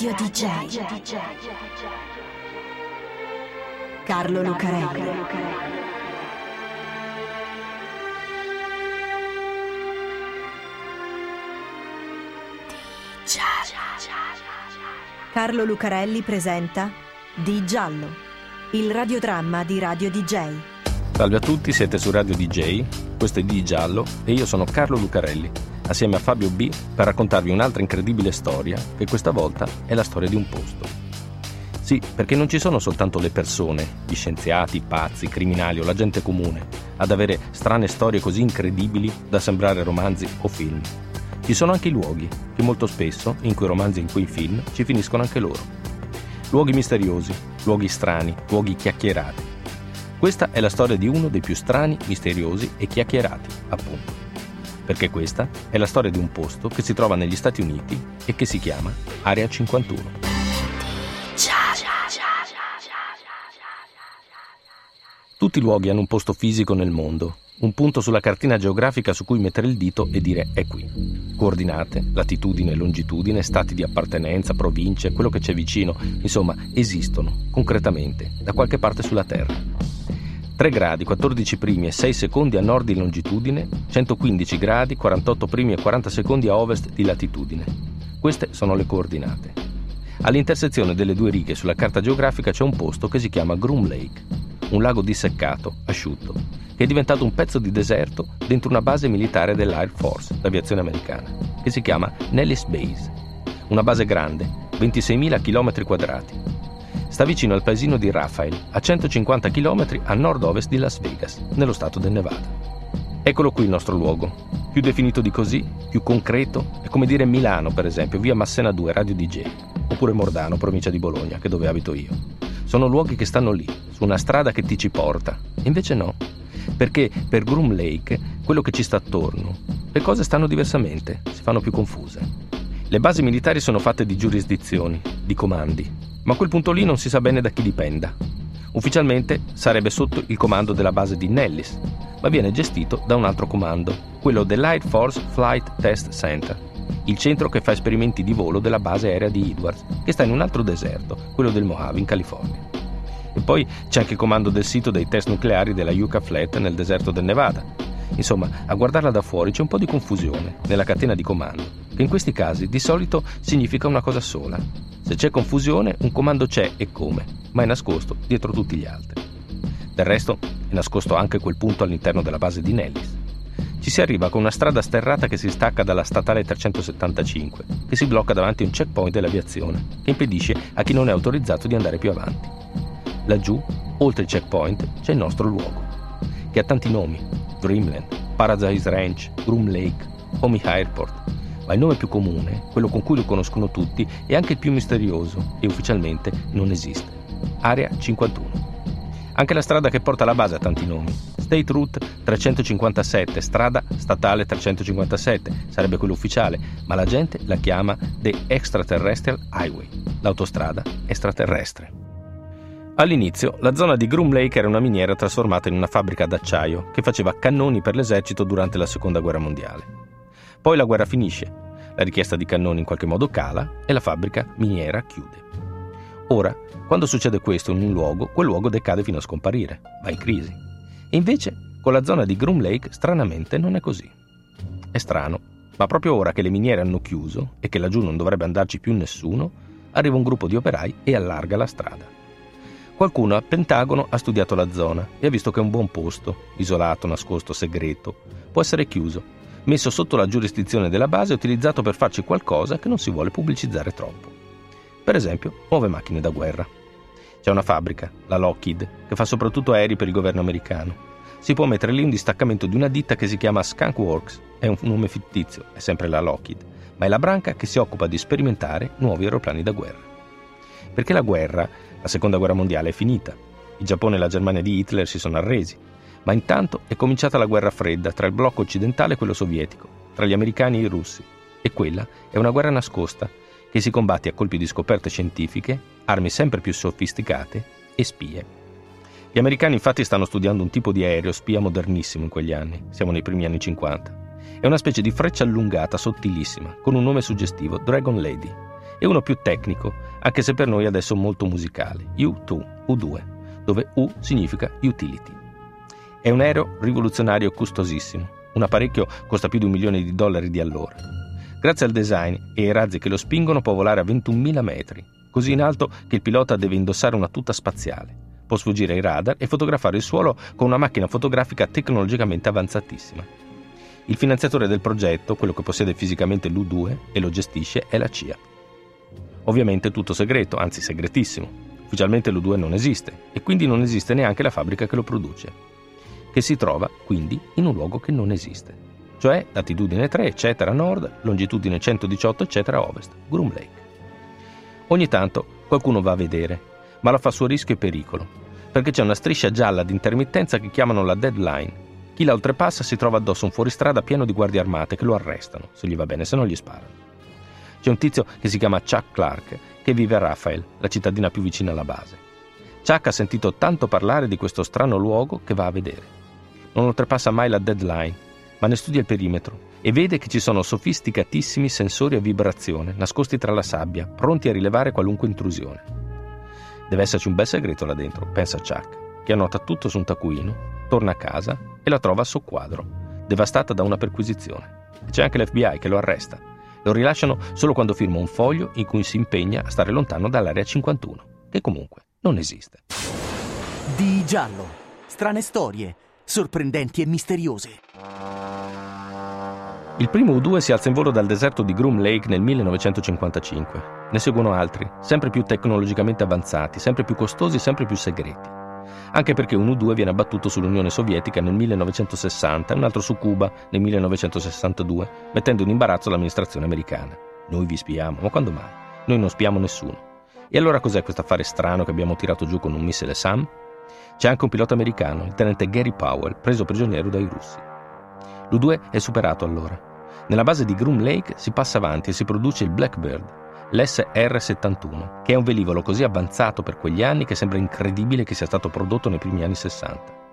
Radio DJ. Carlo Lucarelli. Carlo Lucarelli presenta Di Giallo, il radiodramma di Radio DJ. Salve a tutti, siete su Radio DJ, questo è Di Giallo e io sono Carlo Lucarelli, assieme a Fabio B per raccontarvi un'altra incredibile storia, che questa volta è la storia di un posto. Sì, perché non ci sono soltanto le persone, gli scienziati, i pazzi, i criminali o la gente comune, ad avere strane storie così incredibili da sembrare romanzi o film. Ci sono anche i luoghi, che molto spesso, in quei romanzi e in quei film, ci finiscono anche loro. Luoghi misteriosi, luoghi strani, luoghi chiacchierati. Questa è la storia di uno dei più strani, misteriosi e chiacchierati, appunto. Perché questa è la storia di un posto che si trova negli Stati Uniti e che si chiama Area 51. Tutti i luoghi hanno un posto fisico nel mondo, un punto sulla cartina geografica su cui mettere il dito e dire è qui. Coordinate, latitudine, longitudine, stati di appartenenza, province, quello che c'è vicino, insomma, esistono, concretamente, da qualche parte sulla Terra. 3 gradi, 14 primi e 6 secondi a nord di longitudine, 115 gradi, 48 primi e 40 secondi a ovest di latitudine. Queste sono le coordinate. All'intersezione delle due righe sulla carta geografica c'è un posto che si chiama Groom Lake, un lago disseccato, asciutto, che è diventato un pezzo di deserto dentro una base militare dell'Air Force, l'aviazione americana, che si chiama Nellis Base. Una base grande, 26.000 km quadrati. Sta vicino al paesino di Raphael, a 150 km a nord-ovest di Las Vegas, nello stato del Nevada. Eccolo qui il nostro luogo. Più definito di così, più concreto, è come dire Milano, per esempio, via Massena 2, Radio DJ, oppure Mordano, provincia di Bologna, che è dove abito io. Sono luoghi che stanno lì, su una strada che ti ci porta. Invece no, perché per Groom Lake, quello che ci sta attorno, le cose stanno diversamente, si fanno più confuse. Le basi militari sono fatte di giurisdizioni, di comandi, ma a quel punto lì non si sa bene da chi dipenda. Ufficialmente sarebbe sotto il comando della base di Nellis, ma viene gestito da un altro comando, quello dell'Air Force Flight Test Center, il centro che fa esperimenti di volo della base aerea di Edwards, che sta in un altro deserto, quello del Mojave in California. E poi c'è anche il comando del sito dei test nucleari della Yucca Flat nel deserto del Nevada. Insomma, a guardarla da fuori c'è un po' di confusione nella catena di comando, che in questi casi di solito significa una cosa sola. Se c'è confusione, un comando c'è e come, ma è nascosto dietro tutti gli altri. Del resto, è nascosto anche quel punto all'interno della base di Nellis. Ci si arriva con una strada sterrata che si stacca dalla statale 375, che si blocca davanti a un checkpoint dell'aviazione, che impedisce a chi non è autorizzato di andare più avanti. Laggiù, oltre il checkpoint, c'è il nostro luogo, che ha tanti nomi: Dreamland, Paradise Ranch, Groom Lake, Homey Airport. Ma il nome più comune, quello con cui lo conoscono tutti, è anche il più misterioso e ufficialmente non esiste. Area 51. Anche la strada che porta alla base ha tanti nomi. State Route 357, strada statale 357, sarebbe quello ufficiale, ma la gente la chiama The Extraterrestrial Highway, l'autostrada extraterrestre. All'inizio, la zona di Groom Lake era una miniera trasformata in una fabbrica d'acciaio che faceva cannoni per l'esercito durante la Seconda Guerra Mondiale. Poi la guerra finisce, la richiesta di cannoni in qualche modo cala e la fabbrica miniera chiude. Ora, quando succede questo in un luogo, quel luogo decade fino a scomparire, va in crisi. E invece, con la zona di Groom Lake, stranamente non è così. È strano, ma proprio ora che le miniere hanno chiuso e che laggiù non dovrebbe andarci più nessuno, arriva un gruppo di operai e allarga la strada. Qualcuno al Pentagono ha studiato la zona e ha visto che è un buon posto, isolato, nascosto, segreto. Può essere chiuso, messo sotto la giurisdizione della base e utilizzato per farci qualcosa che non si vuole pubblicizzare troppo. Per esempio, nuove macchine da guerra. C'è una fabbrica, la Lockheed, che fa soprattutto aerei per il governo americano. Si può mettere lì un distaccamento di una ditta che si chiama Skunk Works, è un nome fittizio, è sempre la Lockheed, ma è la branca che si occupa di sperimentare nuovi aeroplani da guerra. Perché la guerra la seconda guerra mondiale è finita. Il Giappone e la Germania di Hitler si sono arresi. Ma intanto è cominciata la guerra fredda tra il blocco occidentale e quello sovietico, tra gli americani e i russi. E quella è una guerra nascosta, che si combatte a colpi di scoperte scientifiche, armi sempre più sofisticate e spie. Gli americani infatti stanno studiando un tipo di aereo spia modernissimo in quegli anni, siamo nei primi anni 50. È una specie di freccia allungata, sottilissima, con un nome suggestivo, Dragon Lady, e uno più tecnico, anche se per noi adesso molto musicale, U2, U2, dove U significa utility. È un aereo rivoluzionario costosissimo, un apparecchio costa più di un milione di dollari di allora. Grazie al design e ai razzi che lo spingono può volare a 21.000 metri, così in alto che il pilota deve indossare una tuta spaziale. Può sfuggire ai radar e fotografare il suolo con una macchina fotografica tecnologicamente avanzatissima. Il finanziatore del progetto, quello che possiede fisicamente l'U2 e lo gestisce, è la CIA. Ovviamente tutto segreto, anzi segretissimo. Ufficialmente l'U2 non esiste e quindi non esiste neanche la fabbrica che lo produce, che si trova quindi in un luogo che non esiste, cioè latitudine 3, eccetera, nord, longitudine 118, eccetera, ovest, Groom Lake. Ogni tanto qualcuno va a vedere, ma lo fa a suo rischio e pericolo, perché c'è una striscia gialla di intermittenza che chiamano la deadline. Chi la oltrepassa si trova addosso un fuoristrada pieno di guardie armate che lo arrestano, se gli va bene, se no gli sparano. C'è un tizio che si chiama Chuck Clark, che vive a Raphael, la cittadina più vicina alla base. Chuck ha sentito tanto parlare di questo strano luogo che va a vedere. Non oltrepassa mai la deadline, ma ne studia il perimetro e vede che ci sono sofisticatissimi sensori a vibrazione nascosti tra la sabbia, pronti a rilevare qualunque intrusione. Deve esserci un bel segreto là dentro, pensa Chuck, che annota tutto su un taccuino, torna a casa e la trova a soqquadro, devastata da una perquisizione. c'è anche l'FBI che lo arresta. Lo rilasciano solo quando firma un foglio in cui si impegna a stare lontano dall'area 51, che comunque non esiste. Di giallo. Strane storie, sorprendenti e misteriose. Il primo U-2 si alza in volo dal deserto di Groom Lake nel 1955. Ne seguono altri, sempre più tecnologicamente avanzati, sempre più costosi, sempre più segreti. Anche perché un U-2 viene abbattuto sull'Unione Sovietica nel 1960 e un altro su Cuba nel 1962, mettendo in imbarazzo l'amministrazione americana. Noi vi spiamo, ma quando mai? Noi non spiamo nessuno. E allora cos'è questo affare strano che abbiamo tirato giù con un missile SAM? C'è anche un pilota americano, il tenente Gary Powell, preso prigioniero dai russi. L'U-2 è superato allora. Nella base di Groom Lake si passa avanti e si produce il Blackbird, l'SR-71, che è un velivolo così avanzato per quegli anni che sembra incredibile che sia stato prodotto nei primi anni 60.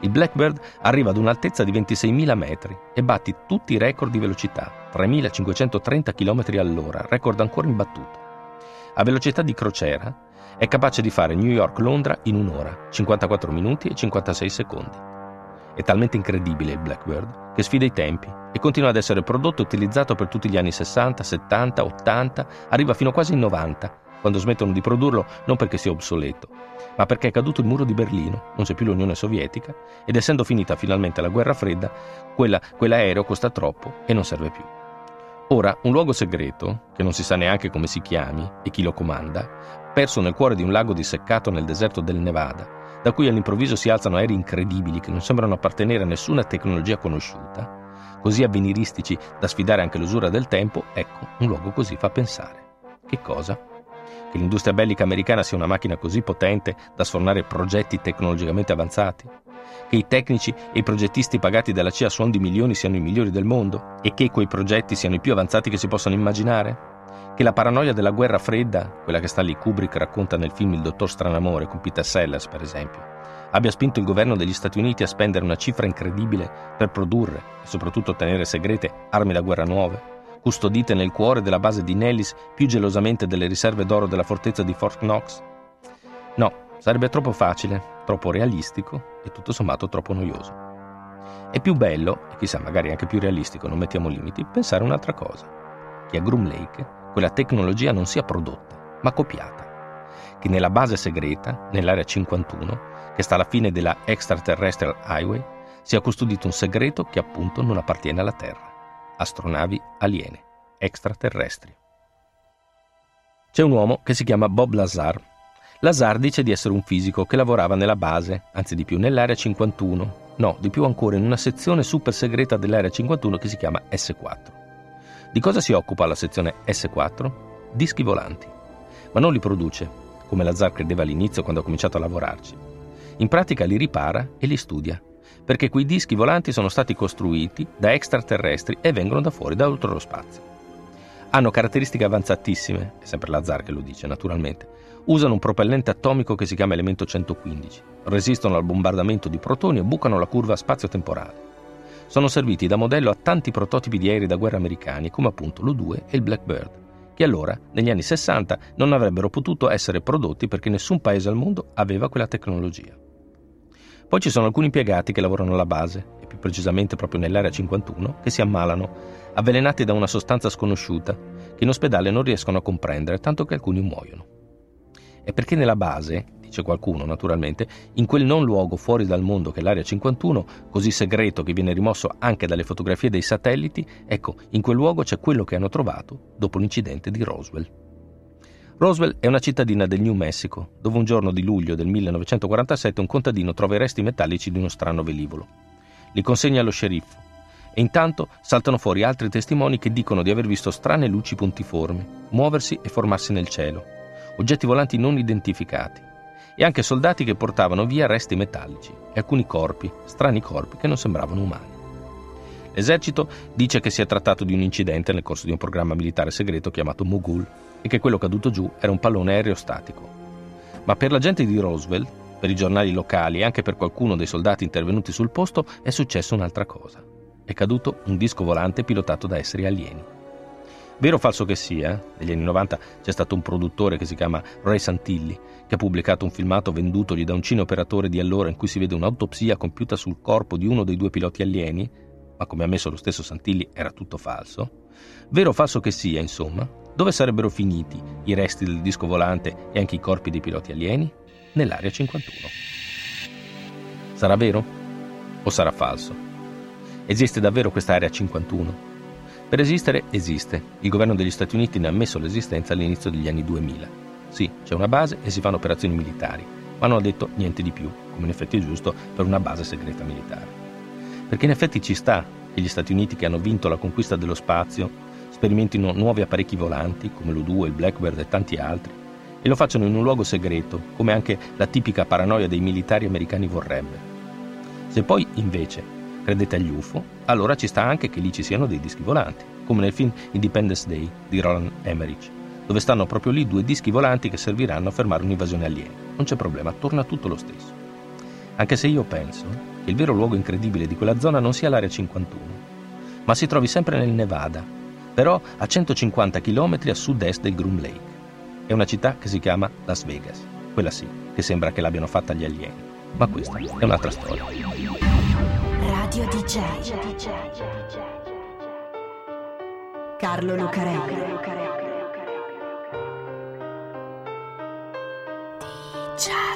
Il Blackbird arriva ad un'altezza di 26.000 metri e batti tutti i record di velocità, 3.530 km all'ora, record ancora imbattuto. A velocità di crociera è capace di fare New York-Londra in un'ora, 54 minuti e 56 secondi. È talmente incredibile il Blackbird che sfida i tempi e continua ad essere prodotto e utilizzato per tutti gli anni 60, 70, 80, arriva fino quasi in 90, quando smettono di produrlo non perché sia obsoleto, ma perché è caduto il muro di Berlino, non c'è più l'Unione Sovietica ed essendo finita finalmente la guerra fredda, quella, quell'aereo costa troppo e non serve più. Ora, un luogo segreto, che non si sa neanche come si chiami e chi lo comanda, perso nel cuore di un lago disseccato nel deserto del Nevada, da cui all'improvviso si alzano aerei incredibili che non sembrano appartenere a nessuna tecnologia conosciuta, così avveniristici da sfidare anche l'usura del tempo, ecco, un luogo così fa pensare. Che cosa? Che l'industria bellica americana sia una macchina così potente da sfornare progetti tecnologicamente avanzati? Che i tecnici e i progettisti pagati dalla CIA a suon di milioni siano i migliori del mondo? E che quei progetti siano i più avanzati che si possano immaginare? Che la paranoia della guerra fredda, quella che Stanley Kubrick racconta nel film Il dottor Stranamore con Peter Sellers, per esempio, abbia spinto il governo degli Stati Uniti a spendere una cifra incredibile per produrre e soprattutto tenere segrete armi da guerra nuove, custodite nel cuore della base di Nellis più gelosamente delle riserve d'oro della fortezza di Fort Knox? No, sarebbe troppo facile, troppo realistico e tutto sommato troppo noioso. È più bello, e chissà magari anche più realistico, non mettiamo limiti, pensare un'altra cosa, che a Groom Lake quella tecnologia non sia prodotta, ma copiata, che nella base segreta, nell'area 51, che sta alla fine della Extraterrestrial Highway, sia custodito un segreto che appunto non appartiene alla Terra. Astronavi aliene, extraterrestri. C'è un uomo che si chiama Bob Lazar. Lazar dice di essere un fisico che lavorava nella base, anzi di più nell'area 51, no, di più ancora in una sezione super segreta dell'area 51 che si chiama S4. Di cosa si occupa la sezione S4? Dischi volanti. Ma non li produce, come Lazar credeva all'inizio quando ha cominciato a lavorarci. In pratica li ripara e li studia, perché quei dischi volanti sono stati costruiti da extraterrestri e vengono da fuori, da oltre lo spazio. Hanno caratteristiche avanzatissime, è sempre Lazar che lo dice naturalmente. Usano un propellente atomico che si chiama elemento 115, resistono al bombardamento di protoni e bucano la curva spazio-temporale sono serviti da modello a tanti prototipi di aerei da guerra americani, come appunto l'U-2 e il Blackbird, che allora, negli anni 60, non avrebbero potuto essere prodotti perché nessun paese al mondo aveva quella tecnologia. Poi ci sono alcuni impiegati che lavorano alla base, e più precisamente proprio nell'area 51, che si ammalano, avvelenati da una sostanza sconosciuta, che in ospedale non riescono a comprendere, tanto che alcuni muoiono. E perché nella base, dice qualcuno naturalmente, in quel non luogo fuori dal mondo che è l'Area 51, così segreto che viene rimosso anche dalle fotografie dei satelliti, ecco, in quel luogo c'è quello che hanno trovato dopo l'incidente di Roswell. Roswell è una cittadina del New Mexico, dove un giorno di luglio del 1947 un contadino trova i resti metallici di uno strano velivolo. Li consegna allo sceriffo e intanto saltano fuori altri testimoni che dicono di aver visto strane luci puntiformi, muoversi e formarsi nel cielo, oggetti volanti non identificati e anche soldati che portavano via resti metallici e alcuni corpi, strani corpi che non sembravano umani. L'esercito dice che si è trattato di un incidente nel corso di un programma militare segreto chiamato Mogul e che quello caduto giù era un pallone aerostatico. Ma per la gente di Roswell, per i giornali locali e anche per qualcuno dei soldati intervenuti sul posto è successa un'altra cosa. È caduto un disco volante pilotato da esseri alieni. Vero o falso che sia, negli anni 90 c'è stato un produttore che si chiama Ray Santilli, che ha pubblicato un filmato vendutogli da un cineoperatore di allora in cui si vede un'autopsia compiuta sul corpo di uno dei due piloti alieni, ma come ha messo lo stesso Santilli era tutto falso. Vero o falso che sia, insomma, dove sarebbero finiti i resti del disco volante e anche i corpi dei piloti alieni? Nell'area 51. Sarà vero? O sarà falso? Esiste davvero questa area 51? Per esistere, esiste. Il governo degli Stati Uniti ne ha ammesso l'esistenza all'inizio degli anni 2000. Sì, c'è una base e si fanno operazioni militari, ma non ha detto niente di più, come in effetti è giusto per una base segreta militare. Perché in effetti ci sta che gli Stati Uniti che hanno vinto la conquista dello spazio sperimentino nuovi apparecchi volanti come l'U-2, il Blackbird e tanti altri, e lo facciano in un luogo segreto, come anche la tipica paranoia dei militari americani vorrebbe. Se poi, invece, credete agli UFO, allora ci sta anche che lì ci siano dei dischi volanti, come nel film Independence Day di Roland Emmerich, dove stanno proprio lì due dischi volanti che serviranno a fermare un'invasione aliena. Non c'è problema, torna tutto lo stesso. Anche se io penso che il vero luogo incredibile di quella zona non sia l'area 51, ma si trovi sempre nel Nevada, però a 150 km a sud-est del Groom Lake. È una città che si chiama Las Vegas, quella sì, che sembra che l'abbiano fatta gli alieni. Ma questa è un'altra storia. Radio DJ. Carlo Lucarelli. Ciao.